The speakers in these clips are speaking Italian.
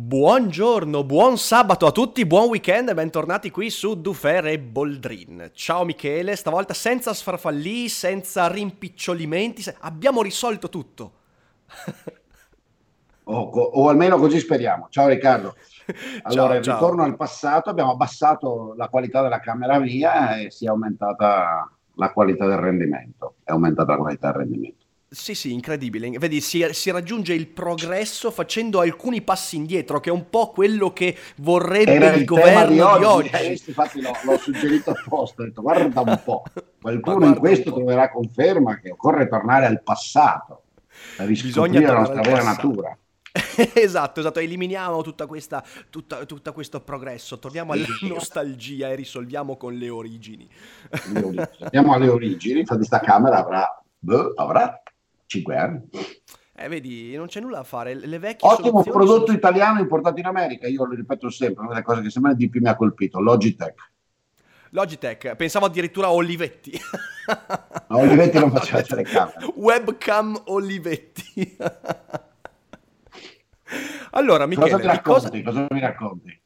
Buongiorno, buon sabato a tutti, buon weekend e bentornati qui su Dufer e Boldrin. Ciao Michele, stavolta senza sfarfallì, senza rimpicciolimenti, se- abbiamo risolto tutto. O, o almeno così speriamo. Ciao Riccardo. Allora, ciao. ritorno al passato, abbiamo abbassato la qualità della camera via e si è aumentata la qualità del rendimento. È aumentata la qualità del rendimento. Sì, sì, incredibile. Vedi, si, si raggiunge il progresso facendo alcuni passi indietro, che è un po' quello che vorrebbe Era il il tema di governo di oggi, oggi. eh, infatti l'ho, l'ho suggerito apposta, ho detto guarda un po', qualcuno in questo troverà conferma che occorre tornare al passato per riscoprire la nostra vera natura. esatto, esatto, eliminiamo tutta questa, tutta, tutto questo progresso, torniamo alla nostalgia e risolviamo con le origini. Andiamo alle origini, infatti sta camera avrà, boh, avrà 5 anni. Eh, vedi, non c'è nulla da fare, le vecchie Ottimo prodotto sono- italiano importato in America, io lo ripeto sempre, una delle cose che sempre di più mi ha colpito, Logitech. Logitech, pensavo addirittura a Olivetti. No, Olivetti non faceva telecamera. Webcam Olivetti. allora, Michele, Cosa ti di cosa, racconti? Cosa mi racconti?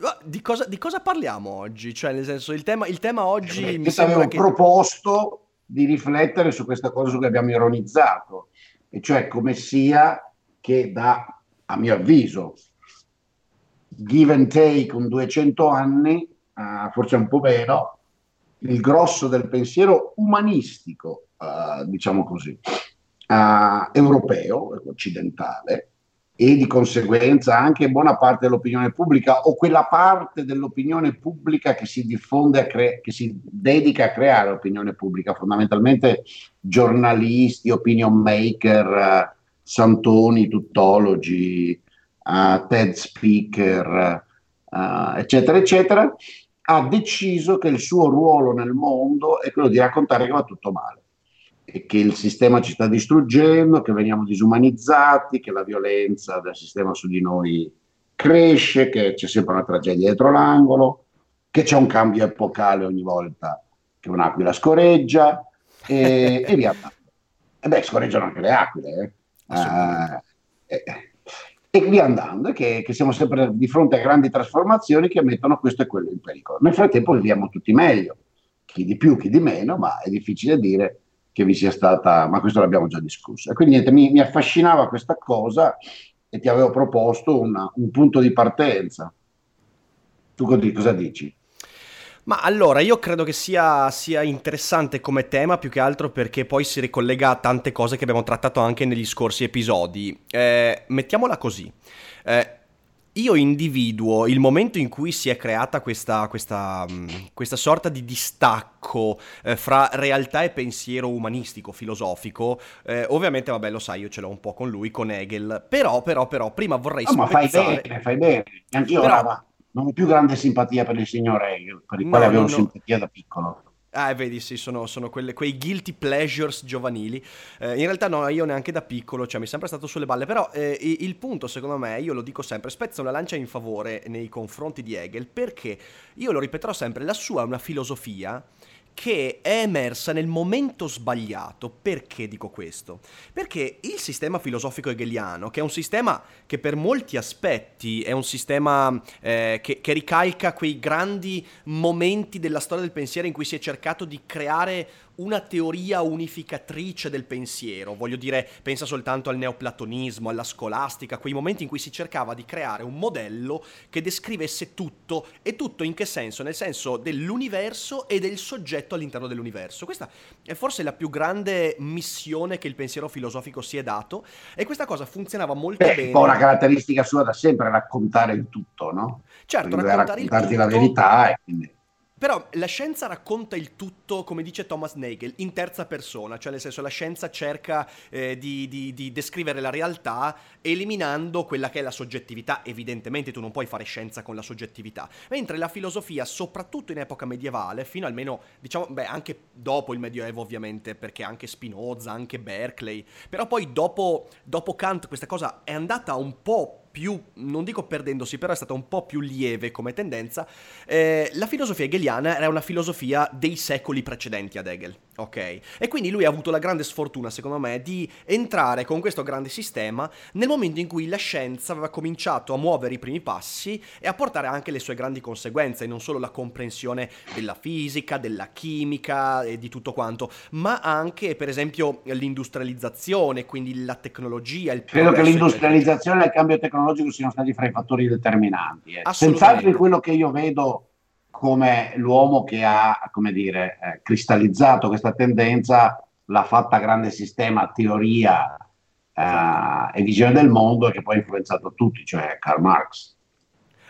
Ah, di cosa- di cosa parliamo oggi? Cioè, nel senso, il tema, il tema oggi mi ti sembra avevo che... proposto di riflettere su questa cosa su cui abbiamo ironizzato, e cioè come sia che da, a mio avviso, give and take con 200 anni, eh, forse un po' meno, il grosso del pensiero umanistico, eh, diciamo così, eh, europeo, occidentale, e di conseguenza anche buona parte dell'opinione pubblica o quella parte dell'opinione pubblica che si diffonde, a cre- che si dedica a creare opinione pubblica, fondamentalmente giornalisti, opinion maker, eh, santoni, tuttologi, eh, TED speaker, eh, eccetera, eccetera, ha deciso che il suo ruolo nel mondo è quello di raccontare che va tutto male che il sistema ci sta distruggendo, che veniamo disumanizzati, che la violenza del sistema su di noi cresce, che c'è sempre una tragedia dietro l'angolo, che c'è un cambio epocale ogni volta che un'aquila scoreggia e, e via. E beh, scorreggiano anche le aquile, eh. Assolutamente. Eh, eh, e via andando, e che, che siamo sempre di fronte a grandi trasformazioni che mettono questo e quello in pericolo. Nel frattempo viviamo tutti meglio, chi di più, chi di meno, ma è difficile dire che vi sia stata, ma questo l'abbiamo già discusso. E quindi niente, mi, mi affascinava questa cosa e ti avevo proposto una- un punto di partenza. Tu co- cosa dici? Ma allora, io credo che sia, sia interessante come tema più che altro perché poi si ricollega a tante cose che abbiamo trattato anche negli scorsi episodi. Eh, mettiamola così. Eh, io individuo il momento in cui si è creata questa, questa, mh, questa sorta di distacco eh, fra realtà e pensiero umanistico, filosofico. Eh, ovviamente, vabbè, lo sai, io ce l'ho un po' con lui, con Hegel. Però, però, però, prima vorrei No, ma fai bene, fai bene. Anch'io Però- ora, ma non ho più grande simpatia per il signor Hegel, per il No, quale avevo no. simpatia da piccolo. Ah, vedi, sì, sono, sono quelle- quei guilty pleasures giovanili. Eh, in realtà no, io neanche da piccolo, cioè mi è sempre stato sulle balle, però eh, il punto secondo me, io lo dico sempre, spezza una lancia in favore nei confronti di Hegel perché, io lo ripeterò sempre, la sua è una filosofia che è emersa nel momento sbagliato. Perché dico questo? Perché il sistema filosofico hegeliano, che è un sistema che per molti aspetti è un sistema eh, che, che ricalca quei grandi momenti della storia del pensiero in cui si è cercato di creare una teoria unificatrice del pensiero. Voglio dire, pensa soltanto al neoplatonismo, alla scolastica, quei momenti in cui si cercava di creare un modello che descrivesse tutto. E tutto in che senso? Nel senso dell'universo e del soggetto all'interno dell'universo. Questa è forse la più grande missione che il pensiero filosofico si è dato e questa cosa funzionava molto Beh, è bene. un po' una caratteristica sua da sempre raccontare il tutto, no? Certo, raccontare il raccontarti la tutto- verità e quindi Però la scienza racconta il tutto, come dice Thomas Nagel, in terza persona, cioè nel senso la scienza cerca eh, di, di, di, descrivere la realtà eliminando quella che è la soggettività. Evidentemente tu non puoi fare scienza con la soggettività. Mentre la filosofia, soprattutto in epoca medievale, fino almeno, diciamo, beh, anche dopo il Medioevo ovviamente, perché anche Spinoza, anche Berkeley, però poi dopo, dopo Kant questa cosa è andata un po' più, non dico perdendosi, però è stata un po' più lieve come tendenza, eh, la filosofia hegeliana era una filosofia dei secoli precedenti ad Hegel, ok? E quindi lui ha avuto la grande sfortuna, secondo me, di entrare con questo grande sistema nel momento in cui la scienza aveva cominciato a muovere i primi passi e a portare anche le sue grandi conseguenze, non solo la comprensione della fisica, della chimica e di tutto quanto, ma anche, per esempio, l'industrializzazione, quindi la tecnologia, il Credo che l'industrializzazione e il cambio tecnologico tecnologico siano stati fra i fattori determinanti. Eh. Senz'altro quello che io vedo come l'uomo che ha, come dire, eh, cristallizzato questa tendenza, l'ha fatta grande sistema, teoria eh, e visione del mondo e che poi ha influenzato tutti, cioè Karl Marx.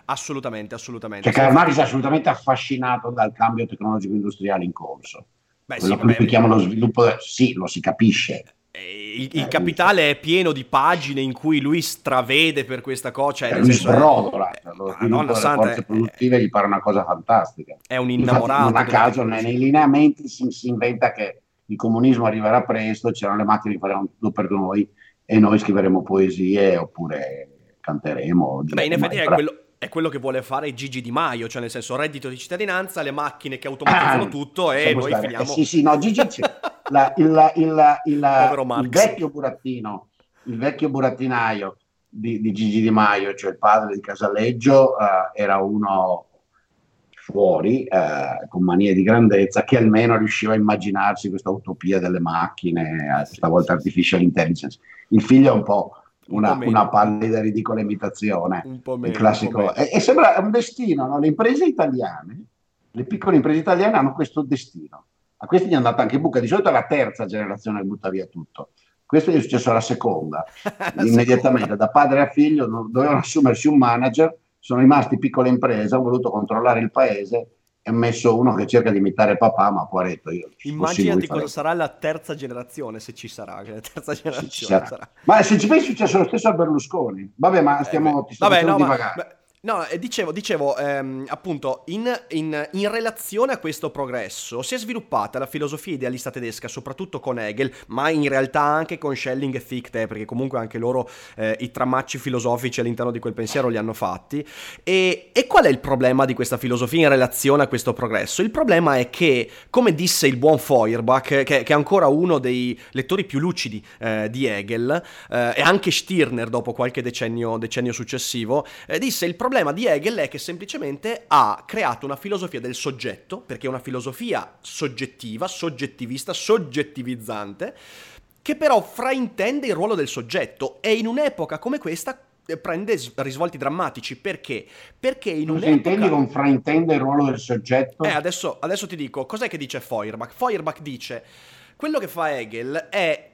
Assolutamente, assolutamente. Cioè, Karl Marx è assolutamente affascinato dal cambio tecnologico industriale in corso. Beh, Quello sì, che lui chiama lo sviluppo, sì, lo si capisce, il, il, capitale è pieno di pagine in cui lui stravede per questa cosa. Cioè, lui sbrodola, eh, lo sviluppo delle forze produttive gli pare una cosa fantastica. È un innamorato. Infatti, non a caso nei lineamenti si, si, inventa che il comunismo arriverà presto, c'erano le macchine che faranno tutto per noi e noi scriveremo poesie oppure canteremo. Beh, in effetti è quello, è quello che vuole fare Gigi Di Maio, cioè nel senso reddito di cittadinanza, le macchine che automatizzano ah, tutto e noi stare. finiamo... Eh, sì, sì, no, Gigi la, il, il, il, il, vecchio burattino, il vecchio burattinaio di, di, Gigi Di Maio, cioè il padre di Casaleggio, uh, era uno fuori, uh, con manie di grandezza, che almeno riusciva a immaginarsi questa utopia delle macchine, eh, questa volta artificial intelligence. Il figlio è un po' una, un una pallida ridicola imitazione. Un po' meno, il classico. E, e, sembra un destino, no? Le imprese italiane, le piccole imprese italiane hanno questo destino. A questi gli è andata anche buca. Di solito è la terza generazione che butta via tutto. Questo è successo alla seconda. Immediatamente, seconda. da padre a figlio, dovevano assumersi un manager, sono rimasti piccole imprese, hanno voluto controllare il paese ha messo uno che cerca di imitare papà, ma Poiretto io... Immaginati cosa sarà la terza generazione, se ci sarà, la terza generazione sarà. sarà. Ma se ci pensi è successo lo stesso a Berlusconi. Vabbè, ma stiamo... Eh, ti sto vabbè, no. Ma, No, eh, dicevo, dicevo ehm, appunto, in, in, in, relazione a questo progresso si è sviluppata la filosofia idealista tedesca, soprattutto con Hegel, ma in realtà anche con Schelling e Fichte, perché comunque anche loro eh, i tramacci filosofici all'interno di quel pensiero li hanno fatti. E, e, qual è il problema di questa filosofia in relazione a questo progresso? Il problema è che, come disse il buon Feuerbach, che, che è ancora uno dei lettori più lucidi eh, di Hegel, eh, e anche Stirner dopo qualche decennio, decennio successivo, eh, disse il problema problema di Hegel è che semplicemente ha creato una filosofia del soggetto, perché è una filosofia soggettiva, soggettivista, soggettivizzante, che però fraintende il ruolo del soggetto e in un'epoca come questa eh, prende risvolti drammatici perché? Perché in Cosa un'epoca... intendi con fraintende il ruolo del soggetto? Eh, adesso, adesso ti dico, cos'è che dice Feuerbach? Feuerbach dice, quello che fa Hegel è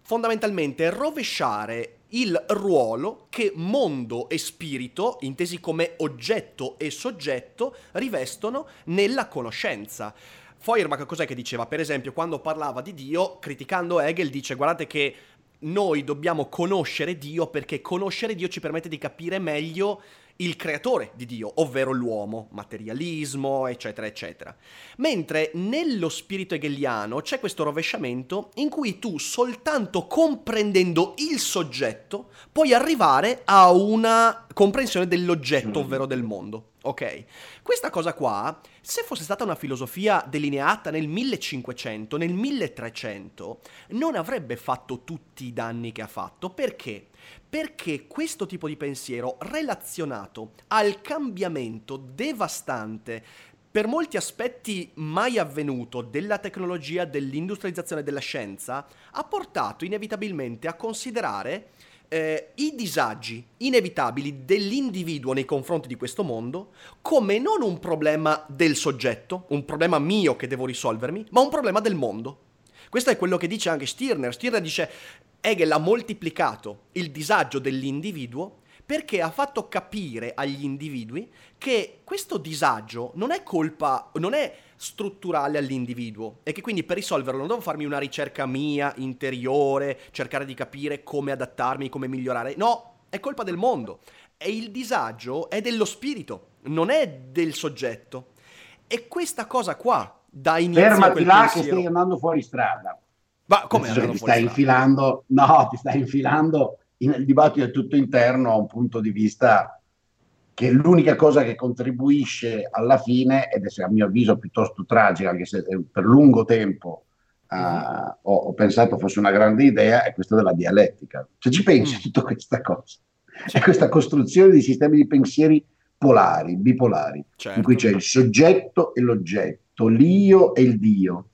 fondamentalmente rovesciare il ruolo che mondo e spirito, intesi come oggetto e soggetto, rivestono nella conoscenza. Feuerbach cos'è che diceva? Per esempio, quando parlava di Dio, criticando Hegel, dice guardate che noi dobbiamo conoscere Dio perché conoscere Dio ci permette di capire meglio il creatore di Dio, ovvero l'uomo, materialismo, eccetera, eccetera. Mentre nello spirito hegeliano c'è questo rovesciamento in cui tu soltanto comprendendo il soggetto puoi arrivare a una comprensione dell'oggetto, ovvero del mondo. Ok? Questa cosa qua, se fosse stata una filosofia delineata nel 1500, nel 1300, non avrebbe fatto tutti i danni che ha fatto. Perché? Perché questo tipo di pensiero relazionato al cambiamento devastante per molti aspetti mai avvenuto della tecnologia, dell'industrializzazione della scienza, ha portato inevitabilmente a considerare eh, i disagi inevitabili dell'individuo nei confronti di questo mondo come non un problema del soggetto, un problema mio che devo risolvermi, ma un problema del mondo. Questo è quello che dice anche Stirner. Stirner dice Hegel ha moltiplicato il disagio dell'individuo perché ha fatto capire agli individui che questo disagio non è colpa, non è strutturale all'individuo e che quindi per risolverlo non devo farmi una ricerca mia, interiore, cercare di capire come adattarmi, come migliorare. No, è colpa del mondo. E il disagio è dello spirito, non è del soggetto. E questa cosa qua dà inizio Fermati là pensiero. che stai andando fuori strada. Ma come ti stai infilando, no, ti stai infilando nel dibattito tutto interno a un punto di vista che è l'unica cosa che contribuisce alla fine, ed è a mio avviso piuttosto tragica, anche se eh, per lungo tempo Mhm. ho, ho pensato fosse una grande idea, è questa della dialettica. Se ci pensi Mm. tutta questa cosa, Sì. è questa costruzione di sistemi di pensieri polari, bipolari, Certo. in cui c'è il soggetto e l'oggetto, l'io e il Dio,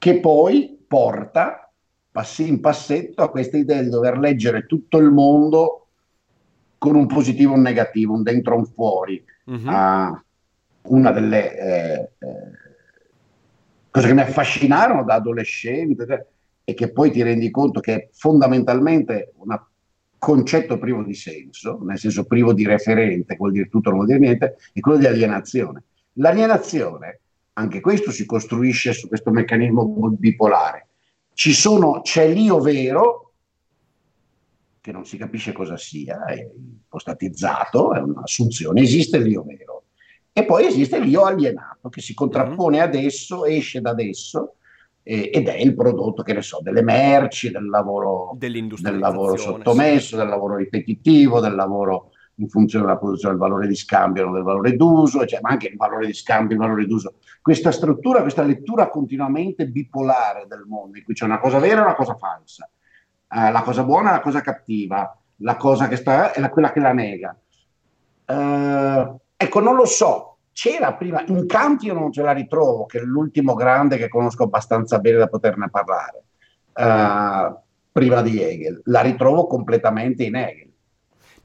che poi porta passi in passetto a questa idea di dover leggere tutto il mondo con un positivo e un negativo, un dentro e un fuori. Mhm. Ah, una delle eh, eh, cose che mi affascinarono da adolescente e che poi ti rendi conto che è fondamentalmente un concetto privo di senso, nel senso privo di referente, vuol dire tutto, non vuol dire niente, è quello di alienazione. L'alienazione, anche questo si costruisce su questo meccanismo bipolare. Ci sono, c'è l'io vero, che non si capisce cosa sia, è ipostatizzato, è un'assunzione, esiste l'io vero. E poi esiste l'io alienato, che si contrappone ad esso, esce da esso, eh, ed è il prodotto, che ne so, delle merci, del lavoro, del lavoro sottomesso, del lavoro ripetitivo, del lavoro in funzione della produzione del valore di scambio, non del valore d'uso, cioè, ma anche il valore di scambio, il valore d'uso. Questa struttura, questa lettura continuamente bipolare del mondo, in cui c'è una cosa vera e una cosa falsa, eh, la cosa buona e la cosa cattiva, la cosa che sta è la, quella che la nega. Eh, ecco, non lo so, c'era prima, in Kant io non ce la ritrovo, che è l'ultimo grande che conosco abbastanza bene da poterne parlare, eh, prima di Hegel, la ritrovo completamente in Hegel.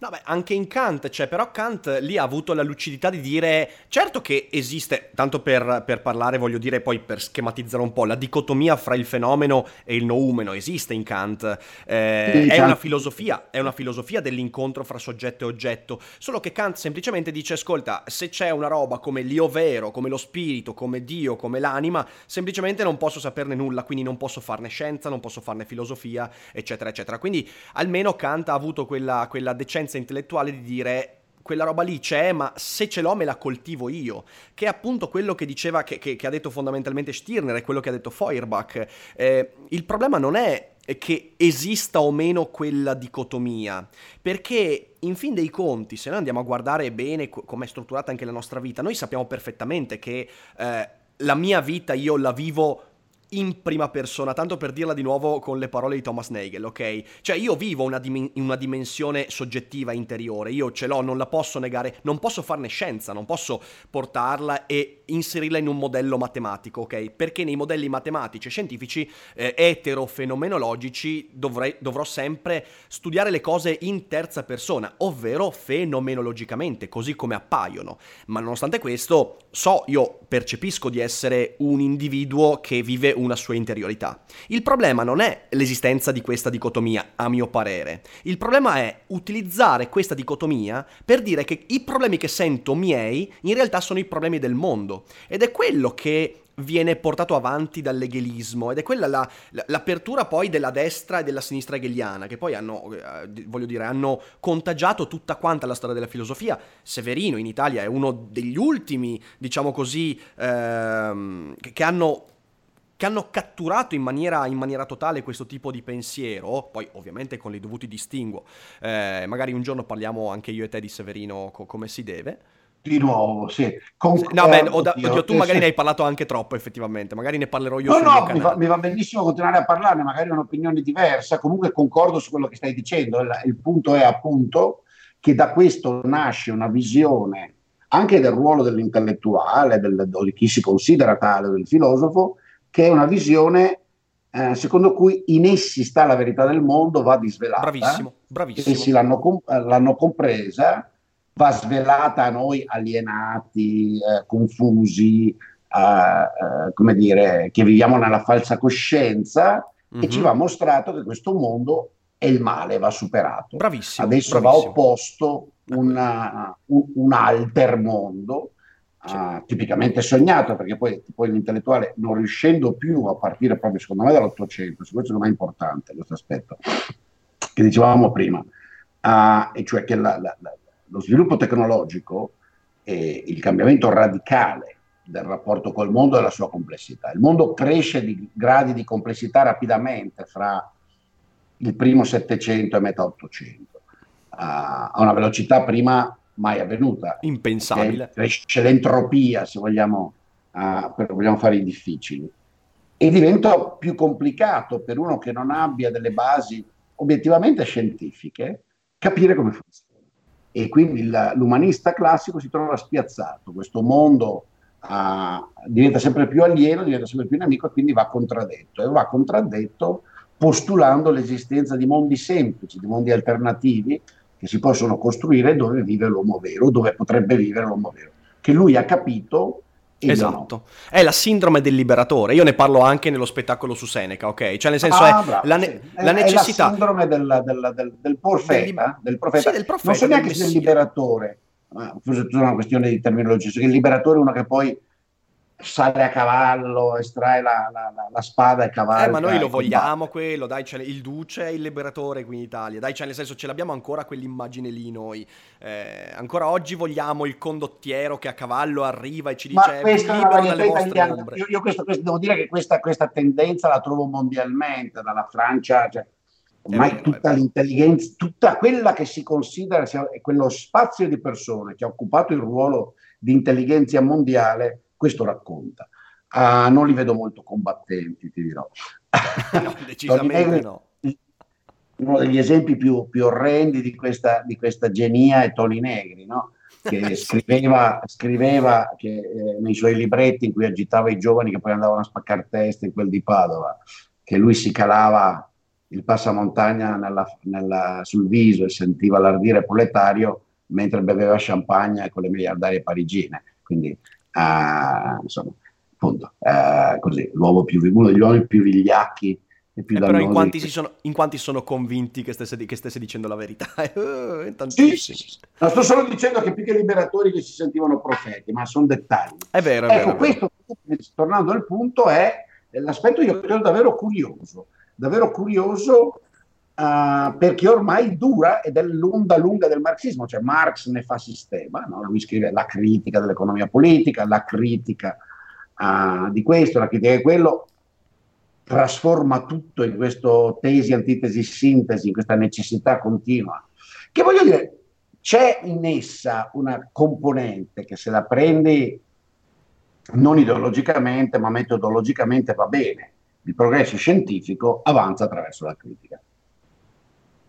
No, beh, anche in Kant, cioè, però Kant lì ha avuto la lucidità di dire, certo che esiste, tanto per, per parlare, voglio dire, poi per schematizzare un po', la dicotomia fra il fenomeno e il noumeno esiste in Kant, Eh, Sì, è Kant- una filosofia, è una filosofia dell'incontro fra soggetto e oggetto, solo che Kant semplicemente dice, ascolta, se c'è una roba come l'io vero, come lo spirito, come Dio, come l'anima, semplicemente non posso saperne nulla, quindi non posso farne scienza, non posso farne filosofia, eccetera, eccetera. Quindi almeno Kant ha avuto quella, quella decenza intellettuale di dire quella roba lì c'è, ma se ce l'ho me la coltivo io, che è appunto quello che diceva, che, che- che ha detto fondamentalmente Stirner, è quello che ha detto Feuerbach. Eh, il problema non è che esista o meno quella dicotomia, perché in fin dei conti, se noi andiamo a guardare bene co- com'è strutturata anche la nostra vita, noi sappiamo perfettamente che eh, la mia vita io la vivo in prima persona, tanto per dirla di nuovo con le parole di Thomas Nagel, ok? Cioè io vivo una, in una dimensione soggettiva interiore, io ce l'ho, non la posso negare, non posso farne scienza, non posso portarla e inserirla in un modello matematico, ok? Perché nei modelli matematici e scientifici eh, etero-fenomenologici dovrei- dovrò sempre studiare le cose in terza persona, ovvero fenomenologicamente, così come appaiono. Ma nonostante questo, so, io percepisco di essere un individuo che vive una sua interiorità. Il problema non è l'esistenza di questa dicotomia, a mio parere. Il problema è utilizzare questa dicotomia per dire che i problemi che sento miei in realtà sono i problemi del mondo. Ed è quello che viene portato avanti dall'eghelismo ed è quella la- la- l'apertura poi della destra e della sinistra hegeliana che poi hanno, eh, voglio dire, hanno contagiato tutta quanta la storia della filosofia. Severino in Italia è uno degli ultimi, diciamo così, ehm, che hanno che hanno catturato in maniera, in maniera totale questo tipo di pensiero, poi ovviamente con i dovuti distinguo. Eh, magari un giorno parliamo anche io e te di Severino co- come si deve. Di nuovo, sì. Con- No, beh, eh, da- oddio, oddio, tu magari sì. ne hai parlato anche troppo, effettivamente. Magari ne parlerò io No, no, mi va, mi va benissimo continuare a parlarne, magari è un'opinione diversa, comunque concordo su quello che stai dicendo. Il, il punto è appunto che da questo nasce una visione anche del ruolo dell'intellettuale, del, di chi si considera tale, del filosofo, che è una visione eh, secondo cui in essi sta la verità del mondo, va disvelata. Bravissimo, bravissimo. Essi l'hanno, com- l'hanno compresa, va svelata a noi alienati, eh, confusi, eh, eh, come dire, che viviamo nella falsa coscienza e Mhm. ci va mostrato che questo mondo e il male va superato. Bravissimo. Adesso bravissimo. va opposto una, un, un alter mondo sì. uh, tipicamente sognato, perché poi, poi, l'intellettuale non riuscendo più a partire proprio secondo me dall'Ottocento, su questo me è importante questo aspetto che dicevamo prima, uh, e cioè che la, la, la, lo sviluppo tecnologico e il cambiamento radicale del rapporto col mondo e la sua complessità. Il mondo cresce di gradi di complessità rapidamente fra il primo Settecento e metà Ottocento, uh, a una velocità prima mai avvenuta. Impensabile. Cresce l'entropia, se vogliamo, uh, vogliamo fare i difficili. E diventa più complicato per uno che non abbia delle basi obiettivamente scientifiche capire come funziona. E quindi il, l'umanista classico si trova spiazzato, questo mondo uh, diventa sempre più alieno, diventa sempre più nemico e quindi va contraddetto. E va contraddetto postulando l'esistenza di mondi semplici, di mondi alternativi che si possono costruire dove vive l'uomo vero, dove potrebbe vivere l'uomo vero, che lui ha capito Esatto, no. è la sindrome del liberatore. Io ne parlo anche nello spettacolo su Seneca, ok? Cioè, nel senso, ah, è, bravo, la, ne- sì. la, necessità. È la sindrome del, del, del, del profeta, del profeta. Sì, profeta. Non so neanche se è il liberatore, forse è una questione di terminologia. Che il liberatore è uno che poi sale a cavallo, estrae la, la, la, la spada e cavallo. Eh, ma noi lo vogliamo quello, dai, il duce è il liberatore qui in Italia, dai, cioè nel senso ce l'abbiamo ancora quell'immagine lì noi. Eh, ancora oggi vogliamo il condottiero che a cavallo arriva e ci dice ma questa è una dalle. Io, io questo, questo, devo dire che questa, questa, tendenza la trovo mondialmente, dalla Francia, cioè, ormai vero, tutta l'intelligenza, tutta quella che si considera quello spazio di persone che ha occupato il ruolo di intelligenza mondiale questo racconta. Uh, non li vedo molto combattenti, ti dirò. No, decisamente no. Uno degli esempi più, più orrendi di questa, di questa, genia è Toni Negri, no? che scriveva, scriveva che, eh, nei suoi libretti in cui agitava i giovani che poi andavano a spaccare teste in quel di Padova, che lui si calava il passamontagna nella, nella, sul viso e sentiva l'ardire proletario mentre beveva champagne con le miliardarie parigine. Quindi uh, insomma, appunto, uh, così, l'uomo più, uno degli uomini più vigliacchi e più eh, Però in quanti, che... sono, in quanti, sono, convinti che stesse, che stesse dicendo la verità? uh, sì, sì, no, sto solo dicendo che più che liberatori che si sentivano profeti, ma sono dettagli. È vero, è ecco, vero. questo, tornando al punto, è l'aspetto io credo davvero curioso, davvero curioso uh, perché ormai dura ed è l'onda lunga del marxismo, cioè Marx ne fa sistema, no? lui scrive la critica dell'economia politica, la critica uh, di questo, la critica di quello, trasforma tutto in questa tesi, antitesi, sintesi, in questa necessità continua, che voglio dire, c'è in essa una componente che se la prendi non ideologicamente ma metodologicamente va bene. Il progresso scientifico avanza attraverso la critica.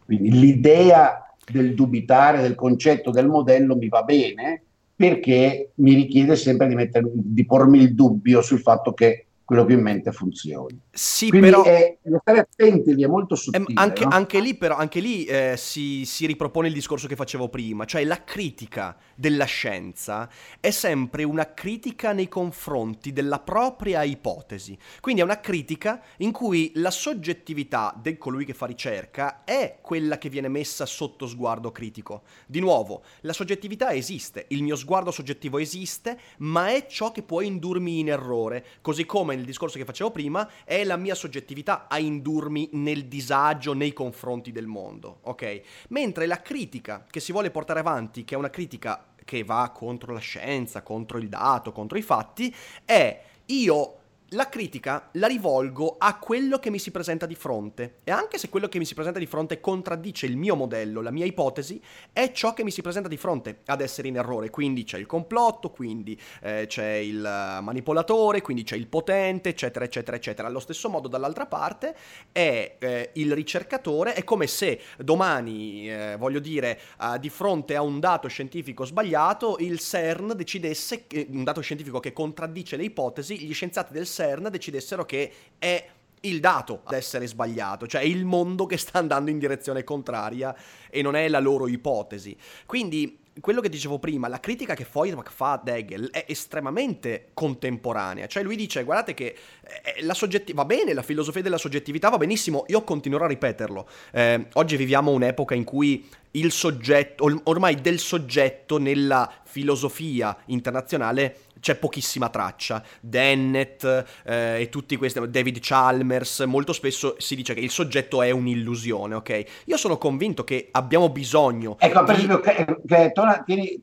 Quindi l'idea del dubitare del concetto del modello mi va bene perché mi richiede sempre di, mettermi, di pormi il dubbio sul fatto che quello che in mente funzioni. Sì, Quindi però... È, stare attenti lì è molto sottile. Anche, no? anche lì, però, anche lì eh, si, si, ripropone il discorso che facevo prima, cioè la critica della scienza è sempre una critica nei confronti della propria ipotesi. Quindi è una critica in cui la soggettività di colui che fa ricerca è quella che viene messa sotto sguardo critico. Di nuovo, la soggettività esiste, il mio sguardo soggettivo esiste, ma è ciò che può indurmi in errore, così come nel discorso che facevo prima, è la mia soggettività a indurmi nel disagio nei confronti del mondo, ok? Mentre la critica che si vuole portare avanti, che è una critica che va contro la scienza, contro il dato, contro i fatti, è io la critica la rivolgo a quello che mi si presenta di fronte e anche se quello che mi si presenta di fronte contraddice il mio modello, la mia ipotesi, è ciò che mi si presenta di fronte ad essere in errore. Quindi c'è il complotto, quindi eh, c'è il manipolatore, quindi c'è il potente, eccetera, eccetera, eccetera. Allo stesso modo dall'altra parte è eh, il ricercatore, è come se domani, eh, voglio dire, di fronte a un dato scientifico sbagliato, il CERN decidesse, un dato scientifico che contraddice le ipotesi, gli scienziati del CERN decidessero che è il dato ad essere sbagliato, cioè il mondo che sta andando in direzione contraria e non è la loro ipotesi. Quindi quello che dicevo prima, la critica che Feuerbach fa ad Hegel è estremamente contemporanea. Cioè lui dice, guardate che eh, la soggetti- va bene, la filosofia della soggettività va benissimo, io continuerò a ripeterlo. Eh, oggi viviamo un'epoca in cui il soggetto, ormai del soggetto nella filosofia internazionale c'è pochissima traccia. Dennett eh, e tutti questi, David Chalmers, molto spesso si dice che il soggetto è un'illusione, ok? Io sono convinto che abbiamo bisogno. Ecco, per esempio, che, che, torna, tieni,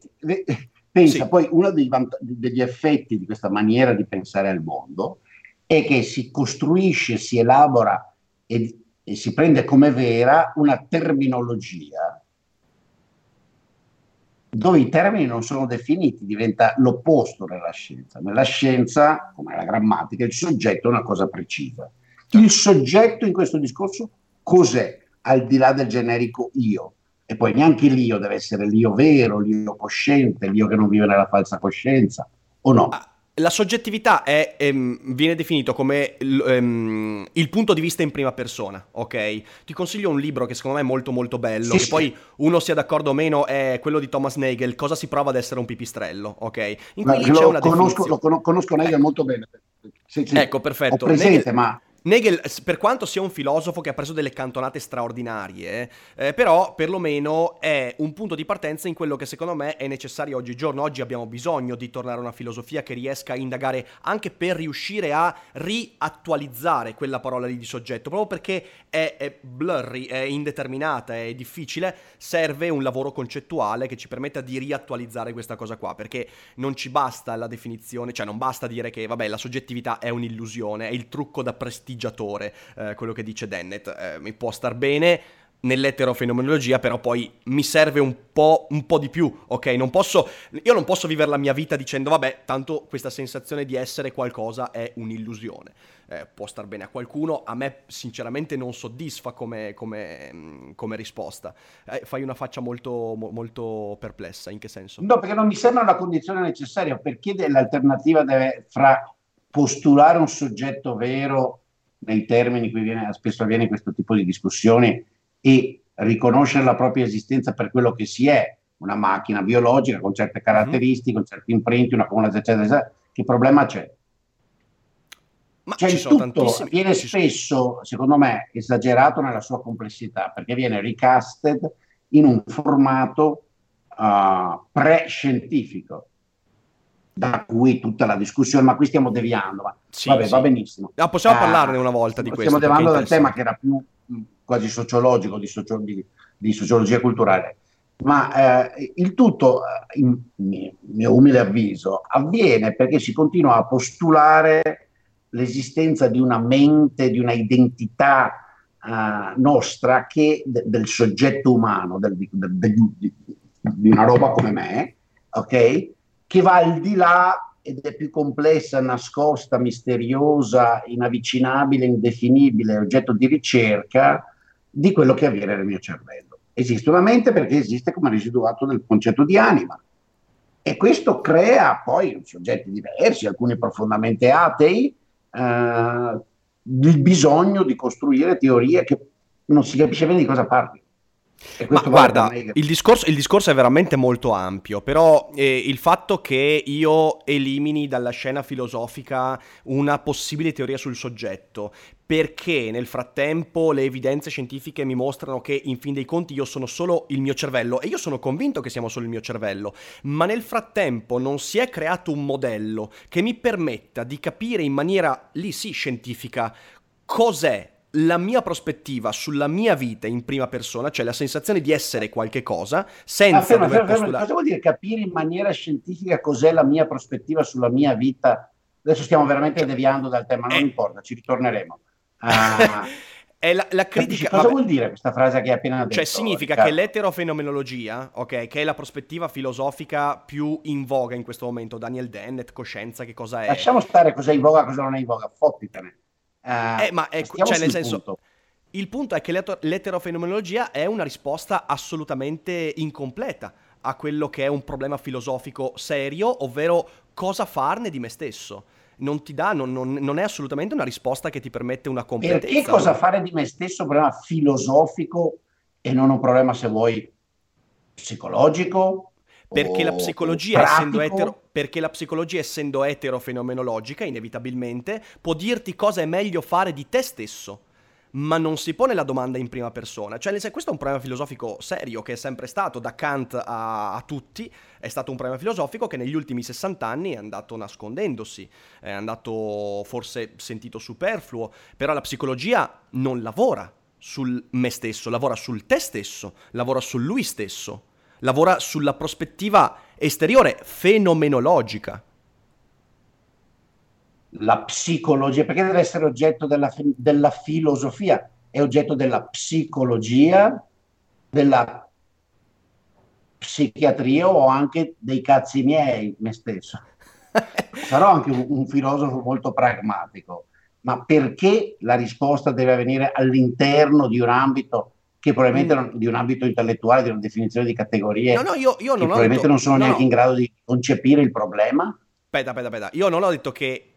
pensa sì. poi uno dei, degli effetti di questa maniera di pensare al mondo è che si costruisce, si elabora e, e si prende come vera una terminologia dove i termini non sono definiti, diventa l'opposto nella scienza. Nella scienza, come la grammatica, il soggetto è una cosa precisa. Il soggetto in questo discorso cos'è? Al di là del generico io. E poi neanche l'io deve essere l'io vero, l'io cosciente, l'io che non vive nella falsa coscienza, o no? La soggettività è, ehm, viene definito come ehm, il punto di vista in prima persona, ok? Ti consiglio un libro che secondo me è molto molto bello, sì, che sì. poi uno sia d'accordo o meno, è quello di Thomas Nagel, Cosa si prova ad essere un pipistrello, ok? In cui c'è una conosco, definizione... conosco Nagel eh. molto bene. Sì, ecco, perfetto. Ho presente, Nagel... ma Nagel, per quanto sia un filosofo che ha preso delle cantonate straordinarie, eh, però perlomeno è un punto di partenza in quello che secondo me è necessario oggigiorno. Oggi abbiamo bisogno di tornare a una filosofia che riesca a indagare anche per riuscire a riattualizzare quella parola lì di soggetto, proprio perché è, è blurry, è indeterminata, è difficile, serve un lavoro concettuale che ci permetta di riattualizzare questa cosa qua, perché non ci basta la definizione, cioè non basta dire che vabbè la soggettività è un'illusione, è il trucco da prestigio prestigiatore, eh, quello che dice Dennett. Eh, mi può star bene nell'eterofenomenologia, però poi mi serve un po', un po', di più, ok? Non posso, io non posso vivere la mia vita dicendo, vabbè, tanto questa sensazione di essere qualcosa è un'illusione. Eh, può star bene a qualcuno, a me sinceramente non soddisfa come, come, come risposta. Eh, fai una faccia molto, molto perplessa, in che senso? No, perché non mi sembra una condizione necessaria, perché l'alternativa deve, fra postulare un soggetto vero nei termini cui viene, spesso avviene questo tipo di discussioni e riconoscere la propria esistenza per quello che si è, una macchina biologica con certe mhm. caratteristiche, con certi imprinti, una comunità, eccetera, eccetera, che problema c'è? Ma cioè, il tutto viene spesso, secondo me, esagerato nella sua complessità, perché viene recasted in un formato uh, pre-scientifico da cui tutta la discussione, ma qui stiamo deviando, ma sì, vabbè, sì. va benissimo. Ah, possiamo uh, parlarne una volta di questo. Stiamo deviando dal tema che era più mh, quasi sociologico, di, socio- di, di, sociologia culturale, ma eh, il tutto, eh, in mio umile avviso, avviene perché si continua a postulare l'esistenza di una mente, di una identità uh, nostra che de- del soggetto umano, del, del, del, di una roba come me, ok? che va al di là ed è più complessa, nascosta, misteriosa, inavvicinabile, indefinibile, oggetto di ricerca di quello che avviene nel mio cervello. Esiste una mente perché esiste come residuato del concetto di anima. E questo crea poi soggetti diversi, alcuni profondamente atei, eh, il bisogno di costruire teorie che non si capisce bene di cosa parli. Ma guarda, il discorso, il discorso, è veramente molto ampio, però eh, il fatto che io elimini dalla scena filosofica una possibile teoria sul soggetto, perché nel frattempo le evidenze scientifiche mi mostrano che in fin dei conti io sono solo il mio cervello e io sono convinto che siamo solo il mio cervello, ma nel frattempo non si è creato un modello che mi permetta di capire in maniera, lì sì, scientifica, cos'è la mia prospettiva sulla mia vita in prima persona, cioè la sensazione di essere qualche cosa, senza ah, ferma, dover ferma, postulare... Cosa vuol dire capire in maniera scientifica cos'è la mia prospettiva sulla mia vita? Adesso stiamo veramente cioè, deviando dal tema, non eh. importa, ci ritorneremo. Uh, è la, la critica... Cosa vabbè. vuol dire questa frase che hai appena detto? Cioè significa che l'eterofenomenologia, ok, che è la prospettiva filosofica più in voga in questo momento, Daniel Dennett, coscienza, che cosa è? Lasciamo stare cosa è in voga, cosa non è in voga, fottitene. Eh, eh, ma è, cioè, nel senso, punto. il punto è che l'eterofenomenologia è una risposta assolutamente incompleta a quello che è un problema filosofico serio, ovvero cosa farne di me stesso. non ti dà, non, non, non, è assolutamente una risposta che ti permette una competenza. Perché cosa fare di me stesso un problema filosofico e non un problema, se vuoi, psicologico? Perché la, psicologia, essendo etero, perché la psicologia, essendo eterofenomenologica, inevitabilmente, può dirti cosa è meglio fare di te stesso. Ma non si pone la domanda in prima persona. Cioè, questo è un problema filosofico serio che è sempre stato da Kant a, a, tutti, è stato un problema filosofico che negli ultimi 60 anni è andato nascondendosi, è andato forse sentito superfluo, però la psicologia non lavora sul me stesso, lavora sul te stesso, lavora su lui stesso, lavora sulla prospettiva esteriore, fenomenologica la psicologia, perché deve essere oggetto della, della filosofia, è oggetto della psicologia, della psichiatria o anche dei cazzi miei, me stesso. Sarò anche un, un, filosofo molto pragmatico, ma perché la risposta deve avvenire all'interno di un ambito che probabilmente mm. non, di un ambito intellettuale, di una definizione di categorie, no, no, io, io non probabilmente detto, non sono no, neanche in grado di concepire il problema? Aspetta, aspetta, aspetta. Io non ho detto che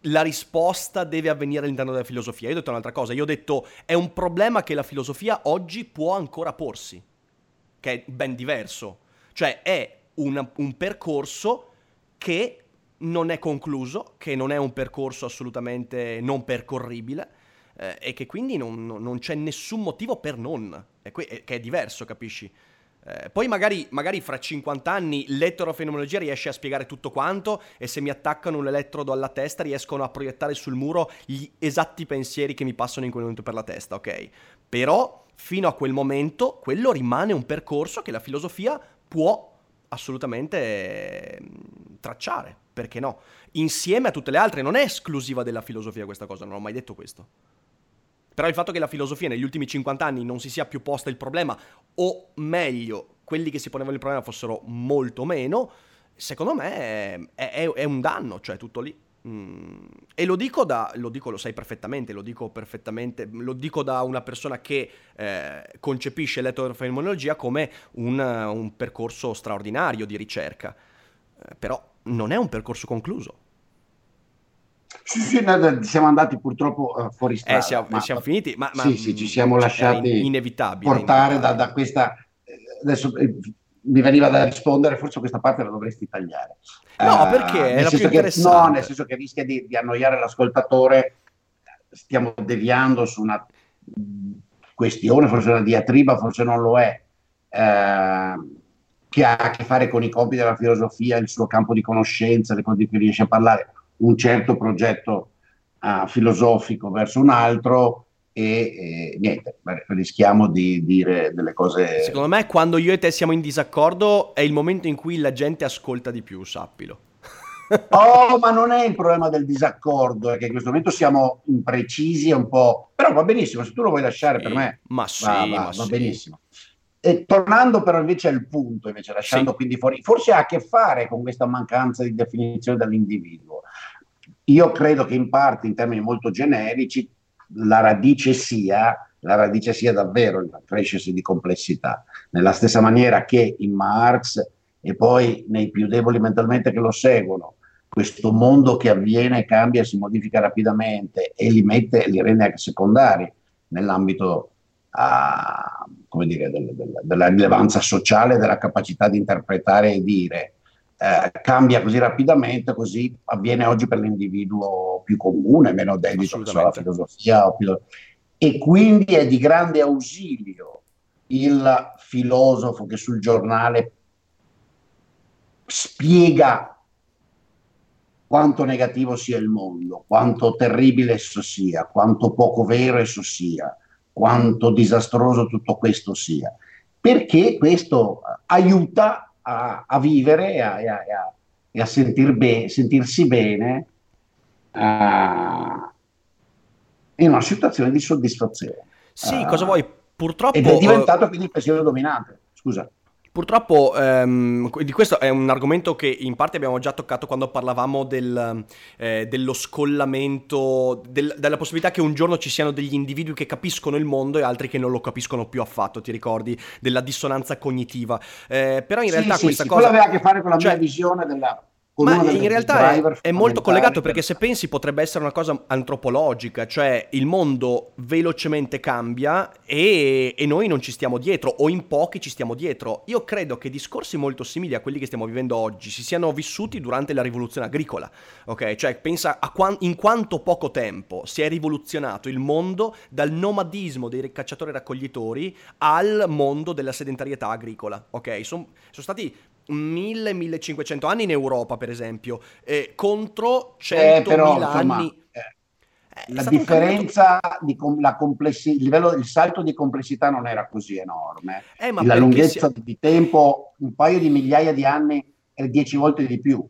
la risposta deve avvenire all'interno della filosofia. Io ho detto un'altra cosa, io ho detto è un problema che la filosofia oggi può ancora porsi, che è ben diverso. Cioè è una, un percorso che non è concluso, che non è un percorso assolutamente non percorribile eh, e che quindi non, non, c'è nessun motivo per non, è que- è, che è diverso, capisci? Eh, poi magari, magari, fra 50 anni l'eterofenomenologia riesce a spiegare tutto quanto e se mi attaccano un elettrodo alla testa riescono a proiettare sul muro gli esatti pensieri che mi passano in quel momento per la testa, ok? Però fino a quel momento quello rimane un percorso che la filosofia può assolutamente ehm, tracciare, perché no? Insieme a tutte le altre, non è esclusiva della filosofia questa cosa, non ho mai detto questo. Però il fatto che la filosofia negli ultimi 50 anni non si sia più posta il problema, o meglio, quelli che si ponevano il problema fossero molto meno, secondo me è, è, è un danno, cioè tutto lì. Mm. E lo dico da, lo dico, lo sai perfettamente, lo dico perfettamente, lo dico da una persona che eh, concepisce l'eterofenomenologia come un, un, percorso straordinario di ricerca, eh, però non è un percorso concluso. Sì, sì, siamo andati purtroppo uh, fuori strada. Eh, siamo, ma, siamo finiti, ma, ma sì, sì, ci siamo lasciati inevitabile, portare inevitabile. Da, da, questa... Eh, adesso eh, mi veniva da rispondere, forse questa parte la dovresti tagliare. No, uh, perché è la più interessante. no, nel senso che rischia di, di, annoiare l'ascoltatore, stiamo deviando su una questione, forse una diatriba, forse non lo è, uh, che ha a che fare con i compiti della filosofia, il suo campo di conoscenza, le cose di cui riesce a parlare un certo progetto uh, filosofico verso un altro e, e niente, rischiamo di dire delle cose... Secondo me quando io e te siamo in disaccordo è il momento in cui la gente ascolta di più, sappilo. Oh, ma non è il problema del disaccordo, è che in questo momento siamo imprecisi e un po'... Però va benissimo, se tu lo vuoi lasciare sì, per me ma sì, va, va, va sì. benissimo. E tornando però invece al punto, invece lasciando sì. quindi fuori, forse ha a che fare con questa mancanza di definizione dell'individuo. Io credo che in parte, in termini molto generici, la radice sia, la radice sia davvero il crescersi di complessità, nella stessa maniera che in Marx e poi nei più deboli mentalmente che lo seguono, questo mondo che avviene, cambia, si modifica rapidamente e li mette, li rende anche secondari nell'ambito uh, dire, del, del, della rilevanza sociale, della capacità di interpretare e dire eh, cambia così rapidamente, così avviene oggi per l'individuo più comune, meno dedito alla filosofia. E quindi è di grande ausilio il filosofo che sul giornale spiega quanto negativo sia il mondo, quanto terribile esso sia, quanto poco vero esso sia, quanto disastroso tutto questo sia, perché questo aiuta a, a vivere e a, a, a sentir be- sentirsi bene in una situazione di soddisfazione. Sì, uh, cosa vuoi? Purtroppo... Ed è diventato quindi il pensiero dominante. Scusa. Purtroppo ehm, di questo è un argomento che in parte abbiamo già toccato quando parlavamo del, eh, dello scollamento, del, della possibilità che un giorno ci siano degli individui che capiscono il mondo e altri che non lo capiscono più affatto, ti ricordi? Della dissonanza cognitiva. Eh, però in sì, realtà sì, questa sì, cosa... aveva a che fare con la cioè, mia visione della Ma in realtà è, è, molto collegato perché se pensi potrebbe essere una cosa antropologica, cioè il mondo velocemente cambia e, e, noi non ci stiamo dietro o in pochi ci stiamo dietro. Io credo che discorsi molto simili a quelli che stiamo vivendo oggi si siano vissuti durante la rivoluzione agricola, ok? Cioè pensa qua, in quanto poco tempo si è rivoluzionato il mondo dal nomadismo dei cacciatori raccoglitori al mondo della sedentarietà agricola, ok? Sono son stati 1000-1500 anni in Europa, per esempio, eh, contro 100.000 eh, però, anni. Eh, eh la differenza di com- la complessi- il, livello, il salto di complessità non era così enorme. Eh, la lunghezza si... di tempo, un paio di migliaia di anni è dieci volte di più.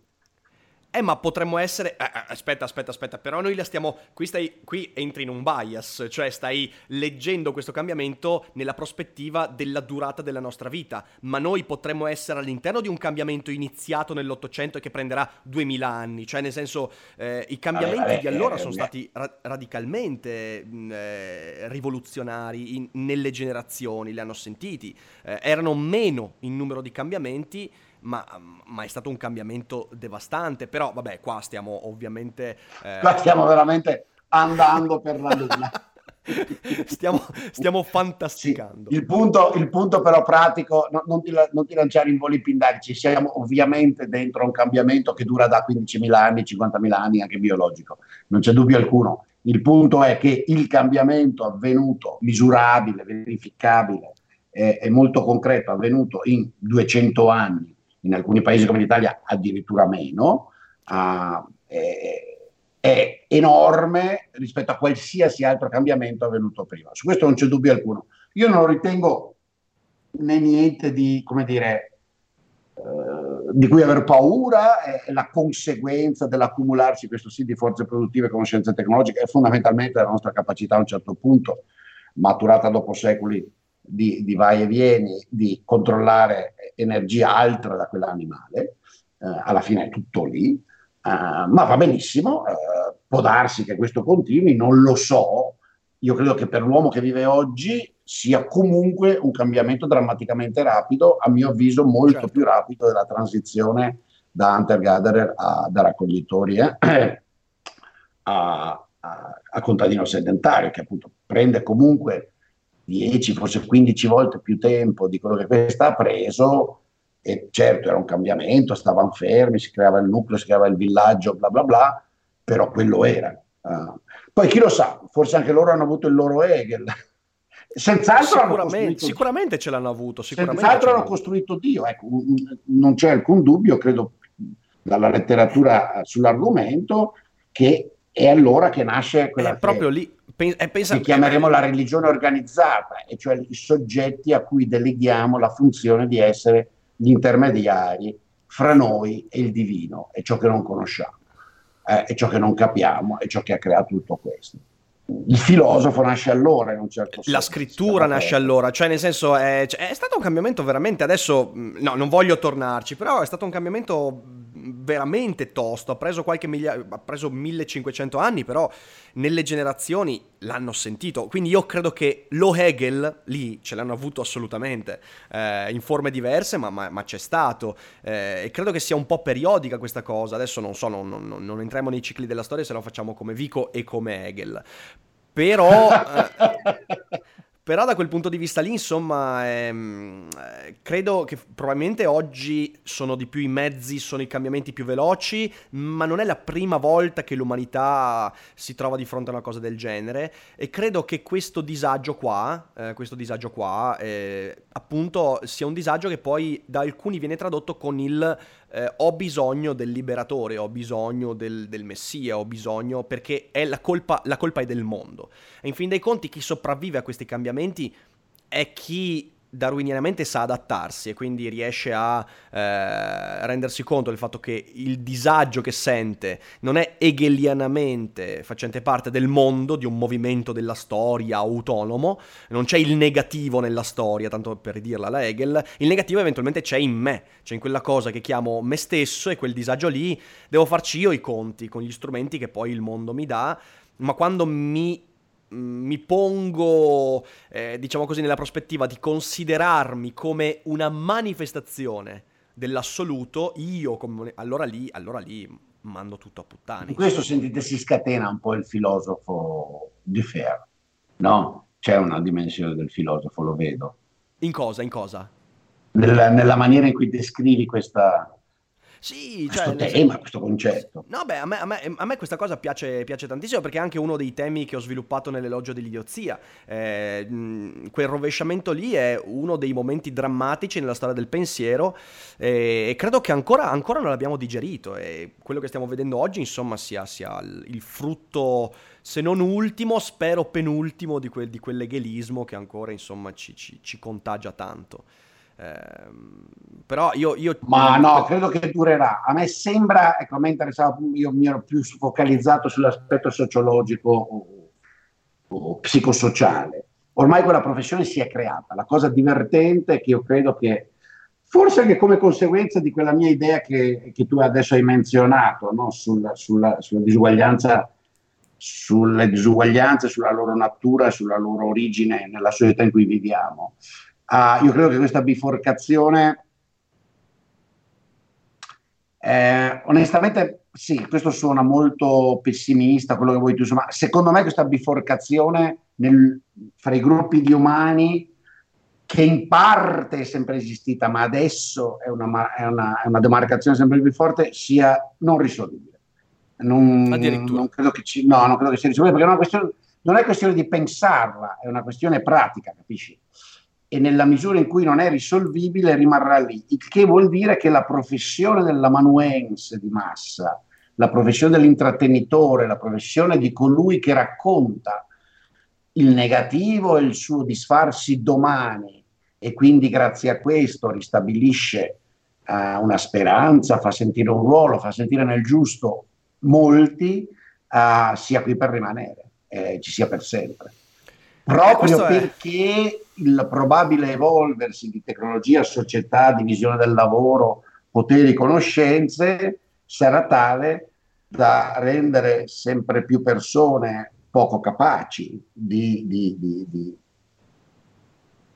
Eh, ma potremmo essere. Eh, eh, aspetta, aspetta, aspetta. Però noi la stiamo. Qui, stai... Qui entri in un bias, cioè stai leggendo questo cambiamento nella prospettiva della durata della nostra vita. Ma noi potremmo essere all'interno di un cambiamento iniziato nell'Ottocento e che prenderà 2000 anni. Cioè, nel senso, eh, i cambiamenti vabbè, vabbè, di allora eh, sono stati ra- radicalmente mm, eh, rivoluzionari in... nelle generazioni, li hanno sentiti. erano meno in numero di cambiamenti ma, ma, è stato un cambiamento devastante. Però, vabbè, qua stiamo ovviamente. Eh... Qua stiamo veramente andando per la luna. stiamo, stiamo, fantasticando. Sì, il, punto, il, punto, però pratico, no, non, ti, non, ti, lanciare in voli pindarici, siamo ovviamente dentro un cambiamento che dura da 15.000 anni, 50.000 anni, anche biologico, non c'è dubbio alcuno. Il punto è che il cambiamento avvenuto, misurabile, verificabile, è, è molto concreto, avvenuto in 200 anni in alcuni paesi come l'Italia addirittura meno, uh, è, è, enorme rispetto a qualsiasi altro cambiamento avvenuto prima. Su questo non c'è dubbio alcuno. Io non ritengo né niente di, come dire, uh, di cui aver paura, è la conseguenza dell'accumularsi, questo sì, di forze produttive e conoscenze tecnologiche, è fondamentalmente la nostra capacità a un certo punto, maturata dopo secoli di, di vai e vieni, di controllare energia altra da quella animale, eh, alla fine è tutto lì, eh, ma va benissimo, eh, può darsi che questo continui, non lo so, io credo che per l'uomo che vive oggi sia comunque un cambiamento drammaticamente rapido, a mio avviso molto certo. più rapido della transizione da hunter-gatherer a, da raccoglitori eh, a, a, a contadino sedentario, che appunto prende comunque 10, forse 15 volte più tempo di quello che questa ha preso e certo era un cambiamento, stavano fermi, si creava il nucleo, si creava il villaggio, bla bla bla, però quello era. Uh, poi chi lo sa, forse anche loro hanno avuto il loro Hegel. Senz'altro sicuramente, sicuramente ce l'hanno avuto. Senz'altro hanno costruito Dio, ecco, non c'è alcun dubbio, credo, dalla letteratura sull'argomento, che è allora che nasce quella... È proprio lì, Pensa, pensa, che chiameremo la religione organizzata, e cioè i soggetti a cui deleghiamo la funzione di essere gli intermediari fra noi e il divino, è ciò che non conosciamo, eh, è ciò che non capiamo, è ciò che ha creato tutto questo. Il filosofo nasce allora in un certo senso. La scrittura nasce allora, cioè nel senso è, cioè, è, stato un cambiamento veramente, adesso no, non voglio tornarci, però è stato un cambiamento veramente tosto, ha preso qualche migliaio, ha preso 1500 anni, però nelle generazioni l'hanno sentito, quindi io credo che lo Hegel lì ce l'hanno avuto assolutamente, eh, in forme diverse, ma, ma, ma c'è stato, eh, e credo che sia un po' periodica questa cosa, adesso non so, non, non, non entriamo nei cicli della storia se lo facciamo come Vico e come Hegel, però... Eh, però da quel punto di vista lì, insomma, ehm, eh, credo che probabilmente oggi sono di più i mezzi, sono i cambiamenti più veloci, ma non è la prima volta che l'umanità si trova di fronte a una cosa del genere. E credo che questo disagio qua, eh, questo disagio qua, eh, appunto sia un disagio che poi da alcuni viene tradotto con il eh, ho bisogno del liberatore, ho bisogno del, del messia, ho bisogno perché la colpa, la colpa è del mondo. E in fin dei conti chi sopravvive a questi cambiamenti è chi darwinianamente sa adattarsi e quindi riesce a eh, rendersi conto del fatto che il disagio che sente non è hegelianamente facente parte del mondo, di un movimento della storia autonomo, non c'è il negativo nella storia, tanto per dirla la Hegel, il negativo eventualmente c'è in me, c'è in quella cosa che chiamo me stesso e quel disagio lì devo farci io i conti con gli strumenti che poi il mondo mi dà, ma quando mi mi pongo, eh, diciamo così, nella prospettiva di considerarmi come una manifestazione dell'assoluto, io come, allora lì, allora lì mando tutto a puttane. In questo sentite si scatena un po' il filosofo di Fer, no? C'è una dimensione del filosofo, lo vedo. In cosa? In cosa? Nella, nella maniera in cui descrivi questa, sì, questo cioè, tema, questo concetto. No, beh, a me, a, me, a me, questa cosa piace, piace, tantissimo perché è anche uno dei temi che ho sviluppato nell'elogio dell'idiozia. Eh, quel rovesciamento lì è uno dei momenti drammatici nella storia del pensiero eh, e credo che ancora, ancora, non l'abbiamo digerito e quello che stiamo vedendo oggi, insomma, sia, sia il, il, frutto, se non ultimo, spero penultimo di, quel, di quell'eghelismo che ancora, insomma, ci, ci, ci contagia tanto. Ehm, però io, io, Ma no, credo che durerà. A me sembra, ecco, a me interessava, io mi ero più focalizzato sull'aspetto sociologico o, o psicosociale. Ormai quella professione si è creata. La cosa divertente è che io credo che, forse anche come conseguenza di quella mia idea che, che tu adesso hai menzionato, no? sulla, sulla, sulla disuguaglianza sulle disuguaglianze, sulla loro natura, sulla loro origine nella società in cui viviamo. Uh, io credo che questa biforcazione, eh, onestamente, sì, questo suona molto pessimista, quello che vuoi tu, ma secondo me questa biforcazione nel, fra i gruppi di umani, che in parte è sempre esistita, ma adesso è una, è una, è una demarcazione sempre più forte, sia non risolvibile. Non, non credo che ci, no, non credo che sia risolvibile, perché è una questione, non è questione di pensarla, è una questione pratica, capisci? E nella misura in cui non è risolvibile rimarrà lì, il che vuol dire che la professione dell'amanuense di massa, la professione dell'intrattenitore, la professione di colui che racconta il negativo e il suo disfarsi domani e quindi grazie a questo ristabilisce uh, una speranza, fa sentire un ruolo, fa sentire nel giusto molti, uh, sia qui per rimanere, eh, ci sia per sempre. Proprio perché il probabile evolversi di tecnologia, società, divisione del lavoro, poteri, conoscenze sarà tale da rendere sempre più persone poco capaci di, di, di,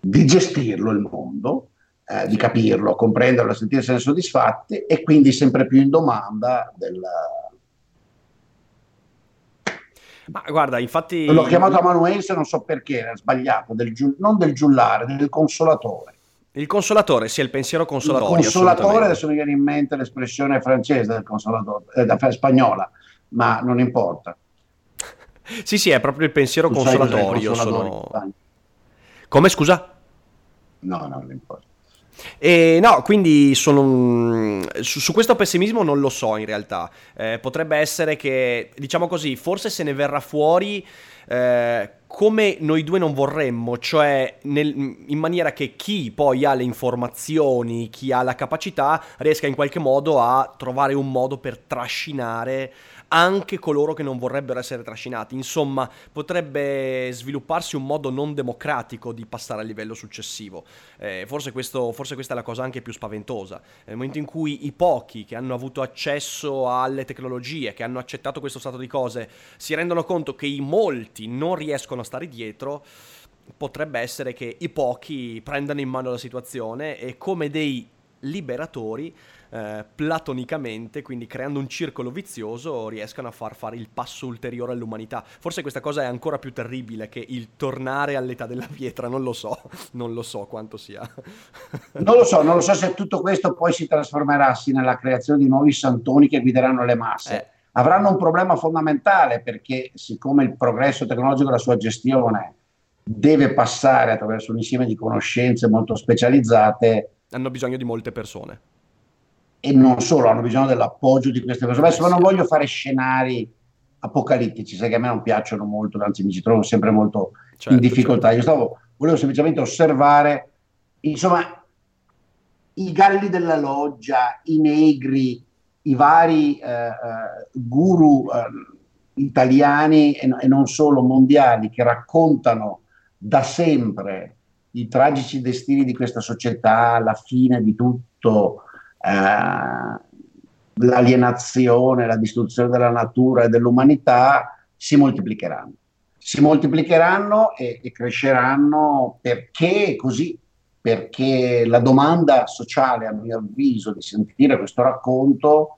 di gestirlo il mondo, eh, di capirlo, comprenderlo, sentirsi soddisfatti e quindi sempre più in domanda della, ma guarda, infatti... L'ho chiamato amanuense, non so perché, era sbagliato, del giu... non del giullare, del consolatore. Il consolatore, sì, il pensiero consolatorio. Il consolatore, adesso mi viene in mente l'espressione francese del consolatore, eh, spagnola, ma non importa. sì, sì, è proprio il pensiero tu consolatorio. Sono... Come scusa? No, no, non importa. E no, quindi sono, su, su, questo pessimismo non lo so in realtà. Eh, potrebbe essere che, diciamo così, forse se ne verrà fuori eh, come noi due non vorremmo, cioè nel, in maniera che chi poi ha le informazioni, chi ha la capacità, riesca in qualche modo a trovare un modo per trascinare anche coloro che non vorrebbero essere trascinati. Insomma, potrebbe svilupparsi un modo non democratico di passare al livello successivo. Eh, forse, questo, forse, questa è la cosa anche più spaventosa. Nel momento in cui i pochi che hanno avuto accesso alle tecnologie, che hanno accettato questo stato di cose, si rendono conto che i molti non riescono a stare dietro, potrebbe essere che i pochi prendano in mano la situazione e come dei liberatori eh, platonicamente, quindi creando un circolo vizioso, riescano a far fare il passo ulteriore all'umanità. Forse questa cosa è ancora più terribile che il tornare all'età della pietra, non lo so, non lo so quanto sia. non lo so, non lo so se tutto questo poi si trasformerà sì, nella creazione di nuovi santoni che guideranno le masse. Eh. Avranno un problema fondamentale perché siccome il progresso tecnologico e la sua gestione deve passare attraverso un insieme di conoscenze molto specializzate, hanno bisogno di molte persone e non solo, hanno bisogno dell'appoggio di queste persone. Adesso non voglio fare scenari apocalittici, sai che a me non piacciono molto, anzi mi ci trovo sempre molto certo, in difficoltà. Certo. Io stavo, volevo semplicemente osservare, insomma, i galli della loggia, i negri, i vari eh, eh, guru eh, italiani e, e non solo mondiali che raccontano da sempre i tragici destini di questa società, la fine di tutto, eh, l'alienazione, la distruzione della natura e dell'umanità si moltiplicheranno. Si moltiplicheranno e, e cresceranno perché così, perché la domanda sociale, a mio avviso, di sentire questo racconto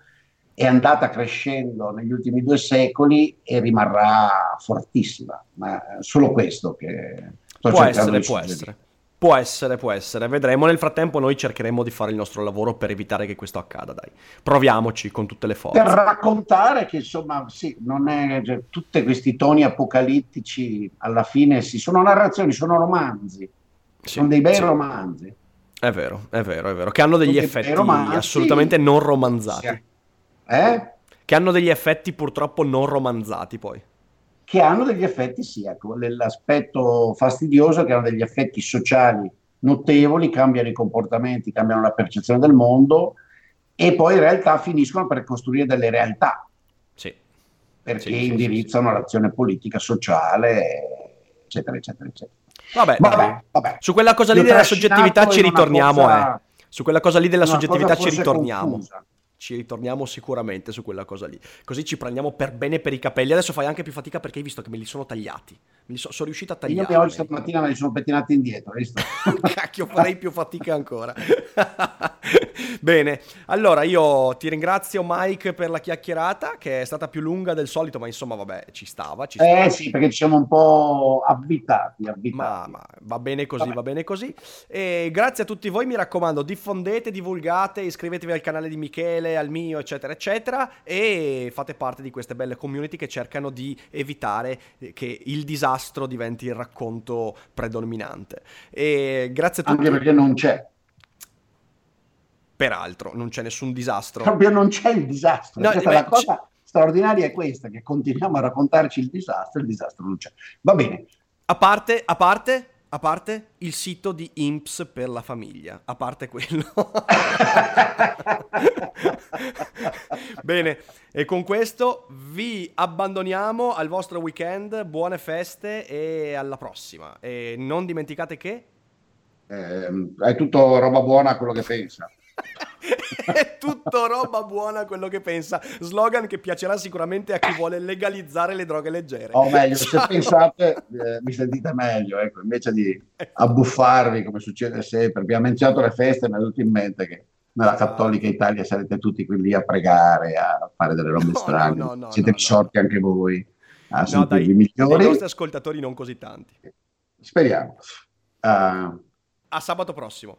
è andata crescendo negli ultimi due secoli e rimarrà fortissima. Ma solo questo che sto può essere, può essere. Può essere, può essere, vedremo. Nel frattempo noi cercheremo di fare il nostro lavoro per evitare che questo accada, dai. Proviamoci con tutte le forze. Per raccontare che insomma, sì, non è cioè, tutti questi toni apocalittici alla fine sì, sono narrazioni, sono romanzi. Sì, sono dei bei sì. romanzi. È vero, è vero, è vero, che hanno degli sono effetti romanzi, assolutamente non romanzati. Eh? Che hanno degli effetti purtroppo non romanzati poi che hanno degli effetti, sì, ecco, l'aspetto fastidioso che hanno degli effetti sociali notevoli, cambiano i comportamenti, cambiano la percezione del mondo e poi in realtà finiscono per costruire delle realtà. Sì. Perché sì, indirizzano sì, l'azione politica, sociale, eccetera, eccetera, eccetera. Vabbè, vabbè, vabbè. su quella cosa lì della soggettività ci ritorniamo, cosa, eh. Su quella cosa lì della soggettività ci ritorniamo. Confusa ci ritorniamo sicuramente su quella cosa lì. Così ci prendiamo per bene per i capelli. Adesso fai anche più fatica perché hai visto che me li sono tagliati. So, sono riuscito a tagliare. Io oggi stamattina me li sono pettinati indietro, visto? Cacchio, farei più fatica ancora. Bene, allora io ti ringrazio Mike per la chiacchierata che è stata più lunga del solito, ma insomma vabbè, ci stava. Ci stava. Eh sì, perché ci siamo un po' abitati. abitati. Ma, ma, va bene così, vabbè. va bene così. E grazie a tutti voi, mi raccomando, diffondete, divulgate, iscrivetevi al canale di Michele, al mio, eccetera, eccetera, e fate parte di queste belle community che cercano di evitare che il disastro diventi il racconto predominante. E grazie a tutti. Anche perché non c'è. Peraltro, non c'è nessun disastro. Proprio non c'è il disastro. No, beh, la cosa straordinaria è questa, che continuiamo a raccontarci il disastro, il disastro non c'è. Va bene. A parte, a parte, a parte il sito di IMPS per la famiglia, a parte quello. Bene, e con questo vi abbandoniamo al vostro weekend, buone feste e alla prossima. E non dimenticate che... Eh, è tutto roba buona quello che pensa. È tutto roba buona quello che pensa. Slogan che piacerà sicuramente a chi vuole legalizzare le droghe leggere. O meglio, se pensate, eh, mi sentite meglio, ecco, invece di abbuffarvi come succede sempre. Abbiamo menzionato le feste, mi è venuto in mente che nella esatto. Cattolica Italia sarete tutti qui lì a pregare, a fare delle robe no, strane. No, no, Siete risorti anche voi a no, dai, migliori. I nostri ascoltatori non così tanti. Speriamo. Uh, a sabato prossimo.